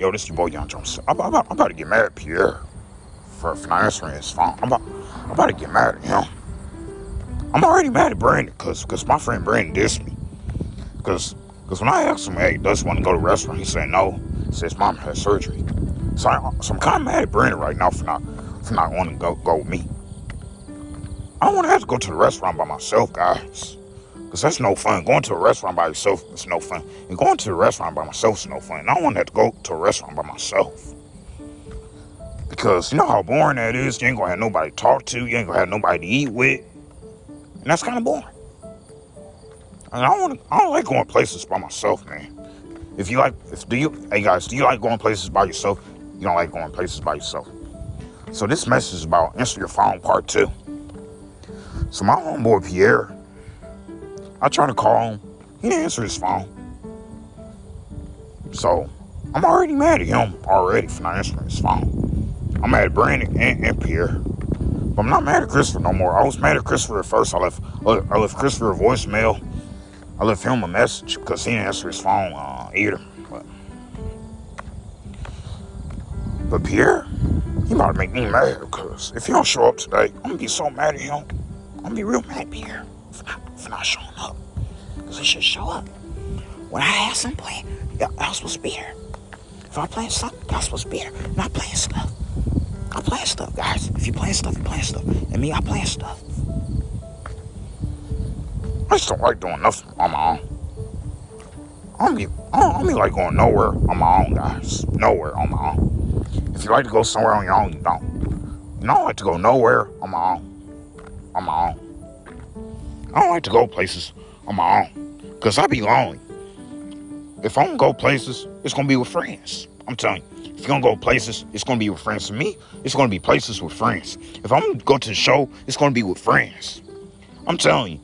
Yo, this is your boy Young Jones. I'm, I'm, I'm about to get mad at Pierre for, for not answering his phone. I'm about, I'm about to get mad at him. I'm already mad at Brandon because cause my friend Brandon dissed me. Because cause when I asked him, hey, does he want to go to a restaurant? He said no. He said his mom had surgery. So, I, so I'm kind of mad at Brandon right now for not for not wanting to go, go with me. I don't want to have to go to the restaurant by myself, guys. Because that's no fun. Going to a restaurant by yourself is no fun. And going to a restaurant by myself is no fun. And I don't want to have to go to a restaurant by myself. Because you know how boring that is? You ain't going to have nobody to talk to. You ain't going to have nobody to eat with. And that's kind of boring. And I don't want I don't like going places by myself, man. If you like, if do you, hey guys, do you like going places by yourself? You don't like going places by yourself. So this message is about answer your phone part two. So my homeboy Pierre, I tried to call him. He didn't answer his phone. So I'm already mad at him already for not answering his phone. I'm mad at Brandon and, and Pierre. But I'm not mad at Christopher no more. I was mad at Christopher at first. I left I left Christopher a voicemail. I left him a message because he didn't answer his phone uh, either. But, but Pierre, he to make me mad because if he don't show up today, I'm gonna be so mad at him. I'm gonna be real mad Pierre not, showing up. Because he should show up. When I have some play, y'all supposed to be here. If I'm playing something, y'all supposed to be here. Not playing stuff. I'm playing stuff, guys. If you playing stuff, you playing stuff. And me, I playing stuff. I just don't like doing nothing on my own. I don't be, I don't, I don't be like going nowhere on my own, guys. Nowhere on my own. If you like to go somewhere on your own, you don't. You don't like to go nowhere on my own. On my own. I don't like to go places on my own. Because I be lonely. If I'm gonna go places, it's gonna be with friends. I'm telling you. If you're gonna go places, it's gonna be with friends. To me, it's gonna be places with friends. If I'm gonna go to the show, it's gonna be with friends. I'm telling you.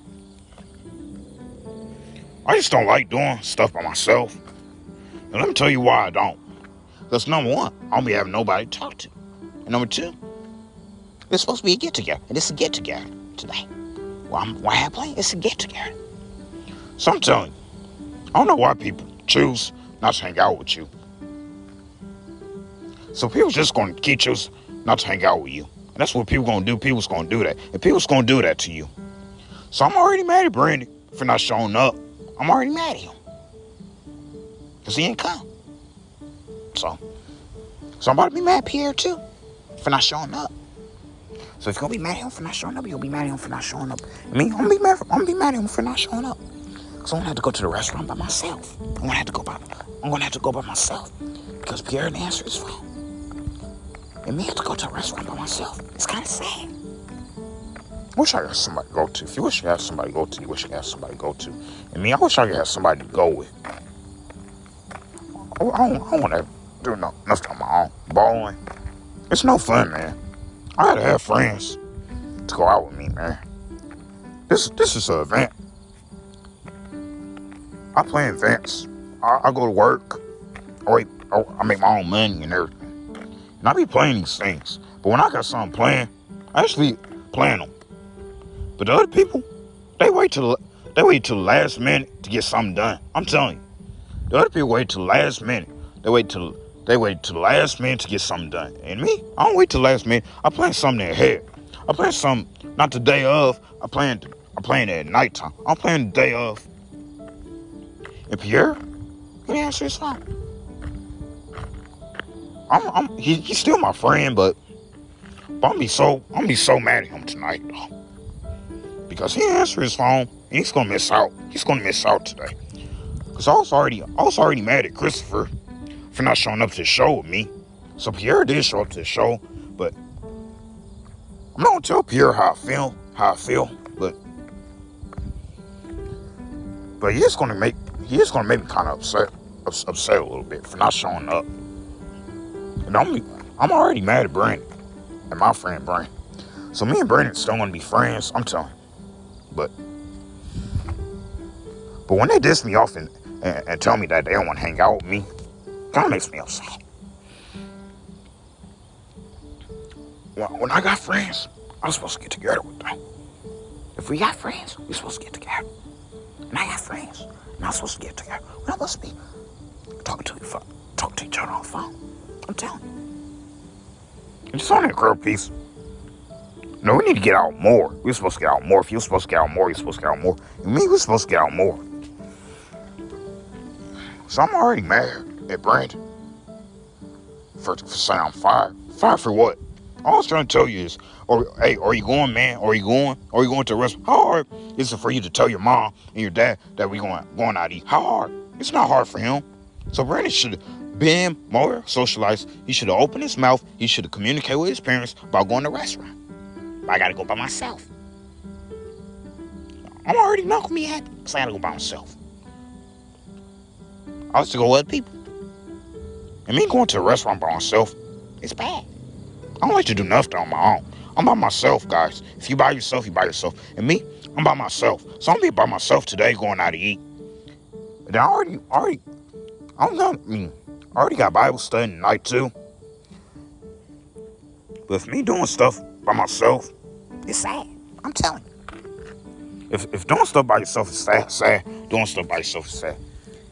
I just don't like doing stuff by myself. And let me tell you why I don't. Because number one, I don't be having nobody to talk to. And number two, it's supposed to be a get together. And it's a get together today. Why I play? It's a get together. So I'm telling you, I don't know why people choose not to hang out with you. So people just to keep choose not to hang out with you. And that's what people to do. People's to do that. And people's to do that to you. So I'm already mad at Brandon for not showing up. I'm already mad at him. Because he ain't come. So, so I'm about to be mad at Pierre too for not showing up. So if you're gonna be mad at him for not showing up, you'll be mad at him for not showing up. I mean, I'm gonna be mad. I'm gonna be mad at him for not showing up. Cause I'm gonna have to go to the restaurant by myself. I'm gonna have to go by. I'm gonna have to go by myself because Pierre didn't answer his phone. And me have to go to a restaurant by myself. It's kind of sad. Wish I had somebody to go to. If you wish you had somebody to go to, you wish you had somebody to go to. And me, I wish I could have somebody to go with. Oh, I don't, I don't want to do no, nothing on my own. Bowling. It's no fun, man. I had to have friends to go out with me, man. This this is an event. I play events. I, I go to work. I, wait, I make my own money and everything. And I be playing these things. But when I got something playing, I actually plan them. But the other people, they wait till they wait till last minute to get something done. I'm telling you. The other people wait till last minute. They wait till they wait the last minute to get something done. And me, I don't wait the last minute. I plan something ahead. I plan something not the day of. I plan I plan it at nighttime. I'm playing the day of. And Pierre, he didn't answer his phone. I'm, I'm he, he's still my friend, but, but I'm be so I'm be so mad at him tonight. Because he answer his phone he's gonna miss out. He's gonna miss out today. Cause I was already I was already mad at Christopher for not showing up to the show with me. So Pierre did show up to the show, but I'm not gonna tell Pierre how I feel, how I feel, but but he is gonna make he is gonna make me kind of upset upset a little bit for not showing up. And I'm I'm already mad at Brandon and my friend Brandon. So me and Brandon still gonna be friends, I'm telling. But but when they diss me off and, and, and tell me that they don't want to hang out with me, of makes me upset. When, I got friends, I'm supposed to get together with them. If we got friends, we're supposed to get together. And I got friends, and I'm supposed to get together. We're not supposed to be talking to, talk to each other on the phone. I'm telling you. Just on that girl piece. No, we need to get out more. We're supposed to get out more. If you're supposed to get out more, you're supposed to get out more. And me, we're supposed to get out more. So I'm already mad at Brandon for, for saying I'm fired. Fired for what? All I was trying to tell you is, or hey, are you going, man? Are you going? Are you going to the restaurant? How hard is it for you to tell your mom and your dad that we going going out to eat? How hard? It's not hard for him. So Brandon should been more socialized. He should have opened his mouth. He should have communicated with his parents about going to a restaurant. But I gotta go by myself. I'm already not gonna be happy because I gotta go by myself. I like to go with other people. And me going to a restaurant by myself, it's bad. I don't like to do nothing on my own. I'm by myself, guys. If you by yourself, you by yourself. And me, I'm by myself. So I'm be by myself today going out to eat. And I already, already, I don't know. I mean, I already got Bible study tonight too. But if me doing stuff by myself, it's sad. I'm telling you. If, if doing stuff by yourself is sad, sad. Doing stuff by yourself is sad.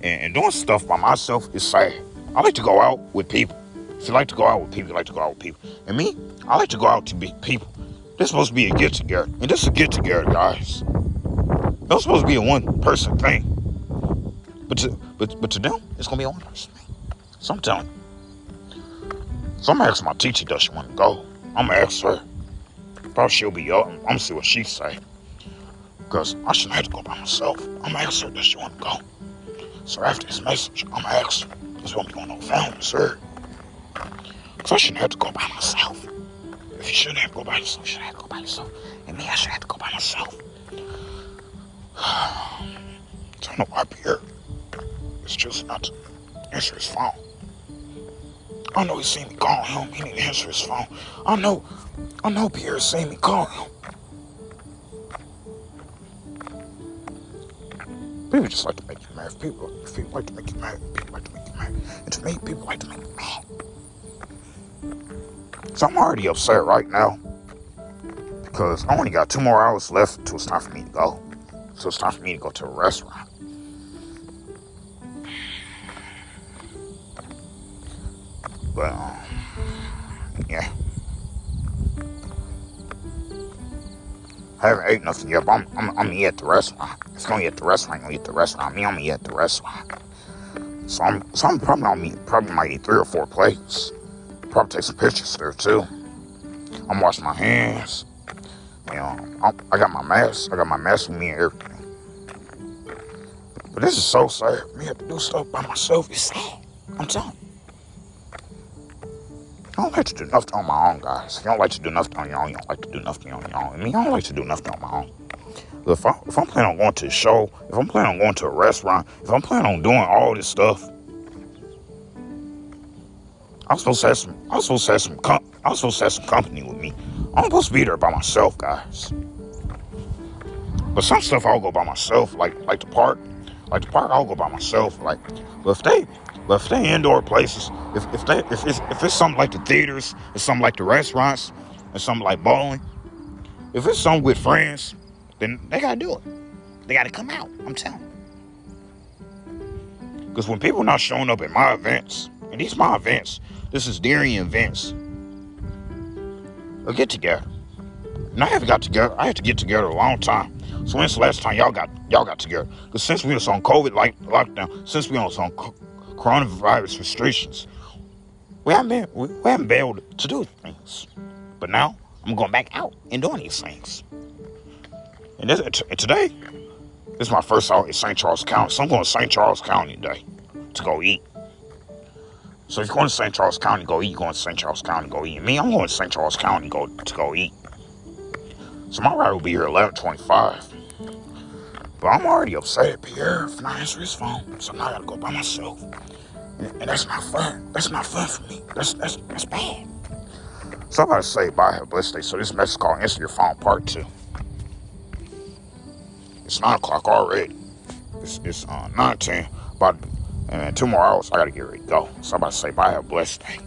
And, and doing stuff by myself is sad. I like to go out with people. If you like to go out with people, you like to go out with people. And me, I like to go out to be people. This supposed to be a get together. And this is a get together, guys. It's supposed to be a one person thing. But to, but, but to them, it's going to be a one person thing. So I'm telling you. So I'm asking my teacher, does she want to go? I'm to ask her. Probably she'll be up. I'm to see what she say. Because I shouldn't have to go by myself. I'm to ask her, does she want to go? So after this message, I'm to ask her. Won't be going no family, sir. So I shouldn't have to go by myself. If you shouldn't have to go by yourself, you shouldn't have to go by yourself. And me, I should have to go by myself. I know why Pierre is just not to answer his phone. I know he's seen me call him. He didn't answer his phone. I know, I know Pierre's seen me call him. People just like to make you mad. People, people like to make you mad. People like to make you mad. And to me, people like to make you mad. So I'm already upset right now because I only got two more hours left until it's time for me to go. So it's time for me to go to a restaurant. But, um, yeah. I haven't ate nothing yet, but I'm, I'm, I'm eat at the restaurant. I'm gonna eat at the restaurant, I'm gonna eat at the restaurant. Me, I'm gonna eat at the restaurant. So I'm, so I'm probably gonna eat, probably might eat three or four plates. Probably take some pictures there too. I'm washing my hands. You know, I'm, I got my mask. I got my mask with me and everything. But this is so sad. Me have to do stuff by myself. It's sad. I'm telling you. I don't like to do nothing on my own, guys. You don't like to do nothing on your own, you don't like to do nothing on your own. And me, I don't like to do nothing on my own. If, I, if I'm planning on going to a show, if I'm planning on going to a restaurant, if I'm planning on doing all this stuff, I was supposed to have some. I was supposed to have some. Com- I was supposed to have some company with me. I'm supposed to be there by myself, guys. But some stuff I'll go by myself, like like the park. Like the park, I'll go by myself. Like, but if they, but if they indoor places, if if they if it's if it's something like the theaters, it's something like the restaurants, and something like bowling. If it's something with friends, then they gotta do it. They gotta come out. I'm telling. Because when people not showing up at my events, and these my events, this is Darien events. A get together. And I haven't got together. I had to get together a long time. So when's the last time y'all got y'all got together? Because since we was on COVID like lockdown, since we was on coronavirus restrictions, we haven't been we, we haven't been able to do things. But now I'm going back out and doing these things. And, this, and today, this is my first out in St. Charles County. So I'm going to St. Charles County today to go eat. So if you're going to St. Charles County, go eat. You're going to St. Charles County, go eat. Me, I'm going to St. Charles County, go to go eat. So my ride will be here 11:25. But I'm already upset Pierre not answering his phone. So now I gotta go by myself, and, that's not fun. That's not fun for me. That's that's that's bad. So about to say bye, have a blessed day. So this message called Answer Your Phone Part 2. It's 9 o'clock already. It's, it's uh, 9 10. About and two more hours, I gotta get ready to go. So I'm about to say bye, have a blessed day.